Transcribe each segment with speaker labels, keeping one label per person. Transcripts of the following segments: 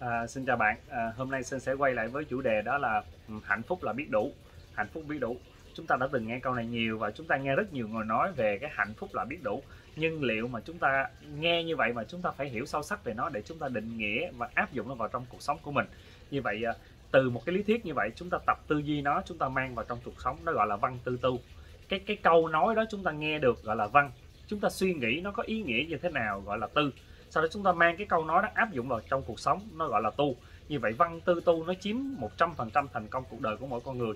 Speaker 1: À, xin chào bạn, à, hôm nay Sơn sẽ quay lại với chủ đề đó là ừ, hạnh phúc là biết đủ. Hạnh phúc biết đủ. Chúng ta đã từng nghe câu này nhiều và chúng ta nghe rất nhiều người nói về cái hạnh phúc là biết đủ. Nhưng liệu mà chúng ta nghe như vậy mà chúng ta phải hiểu sâu sắc về nó để chúng ta định nghĩa và áp dụng nó vào trong cuộc sống của mình? Như vậy à, từ một cái lý thuyết như vậy chúng ta tập tư duy nó chúng ta mang vào trong cuộc sống nó gọi là văn tư tu. Cái cái câu nói đó chúng ta nghe được gọi là văn. Chúng ta suy nghĩ nó có ý nghĩa như thế nào gọi là tư sau đó chúng ta mang cái câu nói đó áp dụng vào trong cuộc sống, nó gọi là tu. Như vậy, văn tư tu nó chiếm 100% thành công cuộc đời của mỗi con người.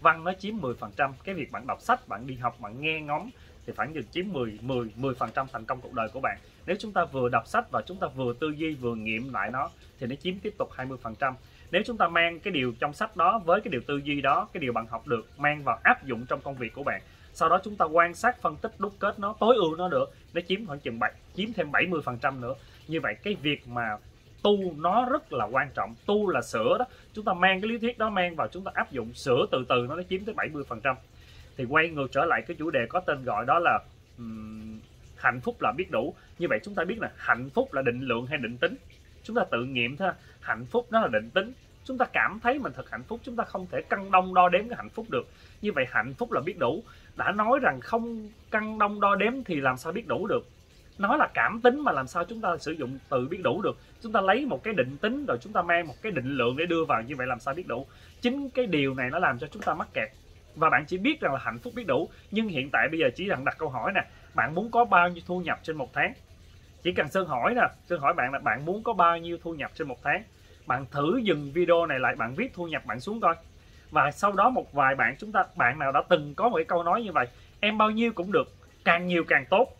Speaker 1: Văn nó chiếm 10% cái việc bạn đọc sách, bạn đi học, bạn nghe ngóng thì khoảng chừng chiếm 10 10 10% thành công cuộc đời của bạn. Nếu chúng ta vừa đọc sách và chúng ta vừa tư duy, vừa nghiệm lại nó thì nó chiếm tiếp tục 20% nếu chúng ta mang cái điều trong sách đó với cái điều tư duy đó, cái điều bạn học được, mang vào áp dụng trong công việc của bạn sau đó chúng ta quan sát phân tích đúc kết nó tối ưu nó được nó chiếm khoảng chừng bảy chiếm thêm 70 phần trăm nữa. Như vậy cái việc mà tu nó rất là quan trọng. Tu là sửa đó. Chúng ta mang cái lý thuyết đó mang vào chúng ta áp dụng sửa từ từ nó chiếm tới 70 phần trăm. Thì quay ngược trở lại cái chủ đề có tên gọi đó là um, hạnh phúc là biết đủ. Như vậy chúng ta biết là hạnh phúc là định lượng hay định tính. Chúng ta tự nghiệm thôi hạnh phúc nó là định tính chúng ta cảm thấy mình thật hạnh phúc, chúng ta không thể cân đông đo đếm cái hạnh phúc được. Như vậy hạnh phúc là biết đủ. Đã nói rằng không cân đông đo đếm thì làm sao biết đủ được? Nói là cảm tính mà làm sao chúng ta sử dụng từ biết đủ được? Chúng ta lấy một cái định tính rồi chúng ta mang một cái định lượng để đưa vào, như vậy làm sao biết đủ? Chính cái điều này nó làm cho chúng ta mắc kẹt. Và bạn chỉ biết rằng là hạnh phúc biết đủ. Nhưng hiện tại bây giờ chỉ rằng đặt câu hỏi nè, bạn muốn có bao nhiêu thu nhập trên một tháng? Chỉ cần sơn hỏi nè, sơn hỏi bạn là bạn muốn có bao nhiêu thu nhập trên một tháng? Bạn thử dừng video này lại, bạn viết thu nhập bạn xuống coi. Và sau đó một vài bạn, chúng ta, bạn nào đã từng có một cái câu nói như vậy, em bao nhiêu cũng được, càng nhiều càng tốt.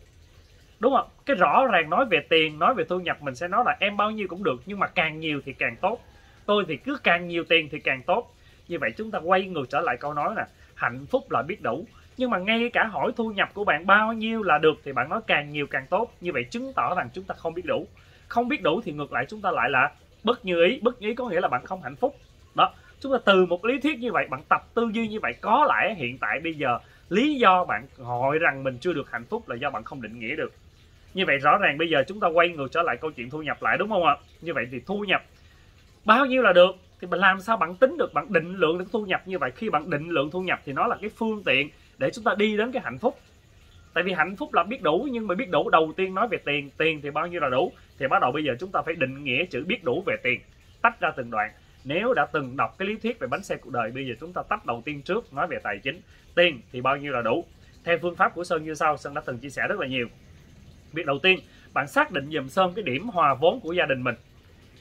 Speaker 1: Đúng không? Cái rõ ràng nói về tiền, nói về thu nhập, mình sẽ nói là em bao nhiêu cũng được, nhưng mà càng nhiều thì càng tốt. Tôi thì cứ càng nhiều tiền thì càng tốt. Như vậy chúng ta quay ngược trở lại câu nói nè, hạnh phúc là biết đủ. Nhưng mà ngay cả hỏi thu nhập của bạn bao nhiêu là được thì bạn nói càng nhiều càng tốt. Như vậy chứng tỏ rằng chúng ta không biết đủ. Không biết đủ thì ngược lại chúng ta lại là bất như ý, bất như ý có nghĩa là bạn không hạnh phúc. Đó, chúng ta từ một lý thuyết như vậy, bạn tập tư duy như vậy, có lẽ hiện tại bây giờ lý do bạn hỏi rằng mình chưa được hạnh phúc là do bạn không định nghĩa được. Như vậy rõ ràng bây giờ chúng ta quay ngược trở lại câu chuyện thu nhập lại, đúng không ạ? Như vậy thì thu nhập bao nhiêu là được? Thì mình làm sao bạn tính được, bạn định lượng được thu nhập như vậy? Khi bạn định lượng thu nhập thì nó là cái phương tiện để chúng ta đi đến cái hạnh phúc tại vì hạnh phúc là biết đủ, nhưng mà biết đủ đầu tiên nói về tiền tiền thì bao nhiêu là đủ? Thì bắt đầu bây giờ chúng ta phải định nghĩa chữ biết đủ về tiền, tách ra từng đoạn. Nếu đã từng đọc cái lý thuyết về bánh xe cuộc đời, bây giờ chúng ta tách đầu tiên trước, nói về tài chính. Tiền thì bao nhiêu là đủ? Theo phương pháp của sơn như sau, sơn đã từng chia sẻ rất là nhiều. Việc đầu tiên, bạn xác định dùm sơn cái điểm hòa vốn của gia đình mình.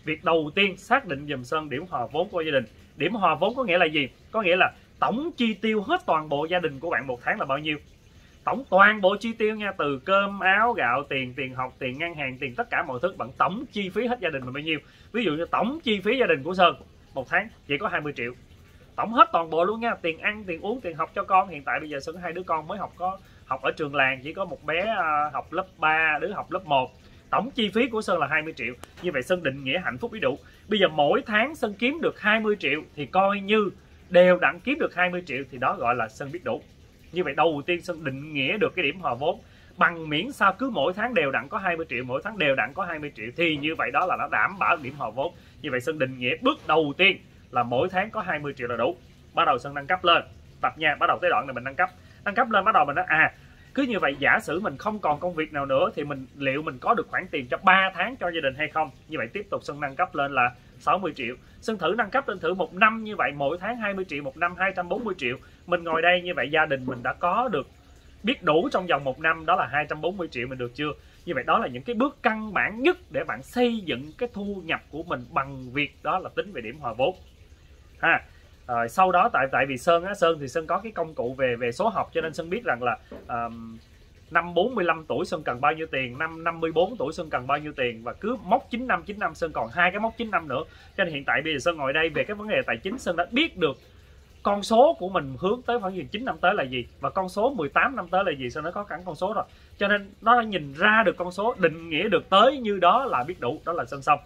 Speaker 1: Việc đầu tiên xác định dùm sơn điểm hòa vốn của gia đình. Điểm hòa vốn có nghĩa là gì? Có nghĩa là tổng chi tiêu hết toàn bộ gia đình của bạn một tháng là bao nhiêu? Tổng toàn bộ chi tiêu nha, từ cơm, áo, gạo, tiền tiền học, tiền ngân hàng, tiền tất cả mọi thứ bạn tổng chi phí hết gia đình mình bao nhiêu. Ví dụ như tổng chi phí gia đình của sơn, một tháng chỉ có 20 triệu. Tổng hết toàn bộ luôn nha, tiền ăn, tiền uống, tiền học cho con. Hiện tại bây giờ sơn hai đứa con mới học có, học ở trường làng, chỉ có một bé à, học lớp 3 đứa học lớp 1 tổng chi phí của Sơn là 20 triệu. Như vậy Sơn định nghĩa hạnh phúc biết đủ. Bây giờ mỗi tháng Sơn kiếm được 20 triệu thì coi như đều đặn kiếm được 20 triệu thì đó gọi là Sơn biết đủ như vậy đầu tiên Sơn định nghĩa được cái điểm hòa vốn. Bằng miễn sao cứ mỗi tháng đều đặn có 20 triệu, mỗi tháng đều đặn có 20 triệu, thì như vậy đó là nó đảm bảo điểm hòa vốn. Như vậy Sơn định nghĩa bước đầu tiên là mỗi tháng có 20 triệu là đủ. Bắt đầu Sơn nâng cấp lên. Tập nha, bắt đầu tới đoạn này mình nâng cấp. Nâng cấp lên bắt đầu mình nói à cứ như vậy, giả sử mình không còn công việc nào nữa, thì mình, liệu mình có được khoản tiền cho 3 tháng cho gia đình hay không? Như vậy tiếp tục sân nâng cấp lên là 60 triệu. Sân thử nâng cấp lên thử một năm như vậy, mỗi tháng 20 triệu, một năm 240 triệu. Mình ngồi đây như vậy, gia đình mình đã có được, biết đủ trong vòng một năm, đó là 240 triệu mình được chưa? Như vậy đó là những cái bước căn bản nhất để bạn xây dựng cái thu nhập của mình bằng việc đó là tính về điểm hòa vốn. Ha à, sau đó tại tại vì sơn á sơn thì sơn có cái công cụ về về số học cho nên sơn biết rằng là um, năm 45 tuổi Sơn cần bao nhiêu tiền, năm 54 tuổi Sơn cần bao nhiêu tiền và cứ mốc 9 năm 9 năm Sơn còn hai cái mốc 9 năm nữa. Cho nên hiện tại bây giờ Sơn ngồi đây về cái vấn đề tài chính Sơn đã biết được con số của mình hướng tới khoảng chừng 9 năm tới là gì và con số 18 năm tới là gì Sơn nó có cẳng con số rồi. Cho nên nó đã nhìn ra được con số định nghĩa được tới như đó là biết đủ, đó là Sơn xong.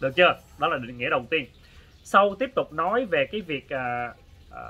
Speaker 1: Được chưa? Đó là định nghĩa đầu tiên sau tiếp tục nói về cái việc à, à,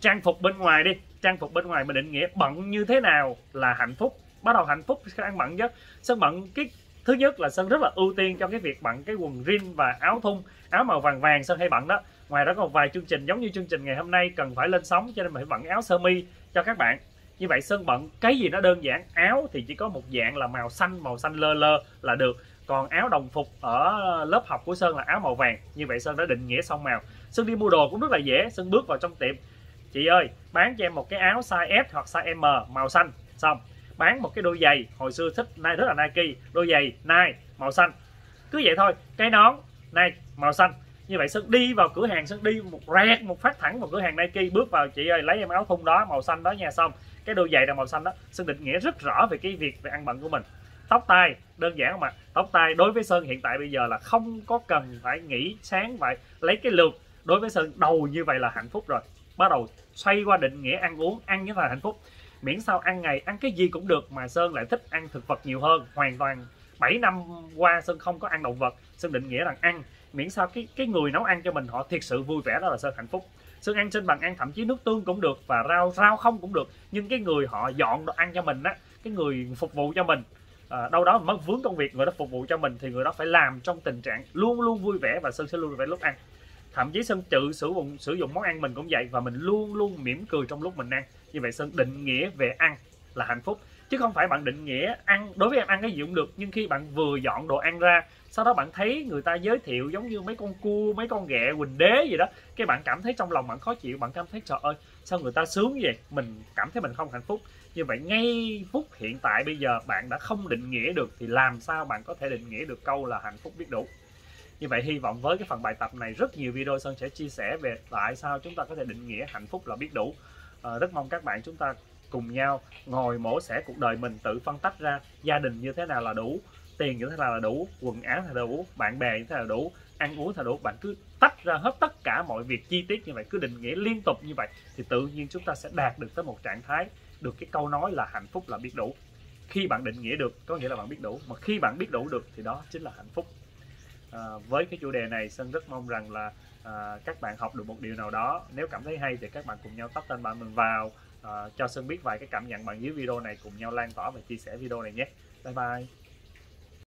Speaker 1: trang phục bên ngoài đi. Trang phục bên ngoài mình định nghĩa bận như thế nào là hạnh phúc. Bắt đầu hạnh phúc sẽ ăn bận chứ sơn bận cái thứ nhất là sơn rất là ưu tiên cho cái việc bận cái quần jean và áo thun. Áo màu vàng vàng sơn hay bận đó. Ngoài đó còn vài chương trình giống như chương trình ngày hôm nay cần phải lên sóng cho nên mình phải bận áo sơ mi cho các bạn. Như vậy sơn bận cái gì nó đơn giản áo thì chỉ có một dạng là màu xanh màu xanh lơ lơ là được còn áo đồng phục ở lớp học của sơn là áo màu vàng. Như vậy sơn đã định nghĩa xong màu. Sơn đi mua đồ cũng rất là dễ. Sơn bước vào trong tiệm. Chị ơi, bán cho em một cái áo size S hoặc size M, màu xanh. Xong, bán một cái đôi giày. Hồi xưa thích nay rất là Nike. Đôi giày Nike, màu xanh. Cứ vậy thôi, cái nón Nike, màu xanh. Như vậy sơn đi vào cửa hàng, sơn đi một rẹt, một phát thẳng vào cửa hàng Nike. Bước vào, chị ơi, lấy em áo thun đó, màu xanh đó nha. Xong, cái đôi giày là màu xanh đó, sơn định nghĩa rất rõ về cái việc về ăn bận của mình tóc tai, đơn giản mà tóc tai đối với sơn hiện tại bây giờ là không có cần phải nghĩ sáng phải lấy cái lượt đối với sơn, đầu như vậy là hạnh phúc rồi. Bắt đầu xoay qua định nghĩa ăn uống, ăn như là hạnh phúc. Miễn sao ăn ngày, ăn cái gì cũng được mà sơn lại thích ăn thực vật nhiều hơn. Hoàn toàn 7 năm qua sơn không có ăn động vật. Sơn định nghĩa rằng ăn. Miễn sao cái cái người nấu ăn cho mình họ thiệt sự vui vẻ đó là sơn hạnh phúc. Sơn ăn trên bàn ăn, thậm chí nước tương cũng được và rau rau không cũng được. Nhưng cái người họ dọn đồ ăn cho mình á, cái người phục vụ cho mình à, đâu đó mất vướng công việc người đó phục vụ cho mình thì người đó phải làm trong tình trạng luôn luôn vui vẻ và sơn sẽ luôn phải vẻ lúc ăn. Thậm chí sơn tự sử dụng sử dụng món ăn mình cũng vậy và mình luôn luôn mỉm cười trong lúc mình ăn. Như vậy sơn định nghĩa về ăn là hạnh phúc chứ không phải bạn định nghĩa ăn đối với em ăn cái gì cũng được nhưng khi bạn vừa dọn đồ ăn ra sau đó bạn thấy người ta giới thiệu giống như mấy con cua mấy con ghẹ quỳnh đế gì đó cái bạn cảm thấy trong lòng bạn khó chịu bạn cảm thấy trời ơi sao người ta sướng vậy? Mình cảm thấy mình không hạnh phúc. Như vậy ngay phút hiện tại bây giờ bạn đã không định nghĩa được thì làm sao bạn có thể định nghĩa được câu là hạnh phúc biết đủ? Như vậy hy vọng với cái phần bài tập này rất nhiều video sơn sẽ chia sẻ về tại sao chúng ta có thể định nghĩa hạnh phúc là biết đủ. À, rất mong các bạn chúng ta cùng nhau ngồi mổ xẻ cuộc đời mình tự phân tách ra. Gia đình như thế nào là đủ tiền như thế nào là đủ quần áo là đủ bạn bè như thế nào là đủ ăn uống là đủ. Bạn cứ tách ra hết tất cả mọi việc chi tiết như vậy cứ định nghĩa liên tục như vậy thì tự nhiên chúng ta sẽ đạt được tới một trạng thái được cái câu nói là hạnh phúc là biết đủ. Khi bạn định nghĩa được có nghĩa là bạn biết đủ mà khi bạn biết đủ được thì đó chính là hạnh phúc. À, với cái chủ đề này sơn rất mong rằng là à, các bạn học được một điều nào đó. Nếu cảm thấy hay thì các bạn cùng nhau tắt tên bạn mình vào. Ờ, cho sơn biết vài cái cảm nhận bằng dưới video này cùng nhau lan tỏa và chia sẻ video này nhé. Bye bye.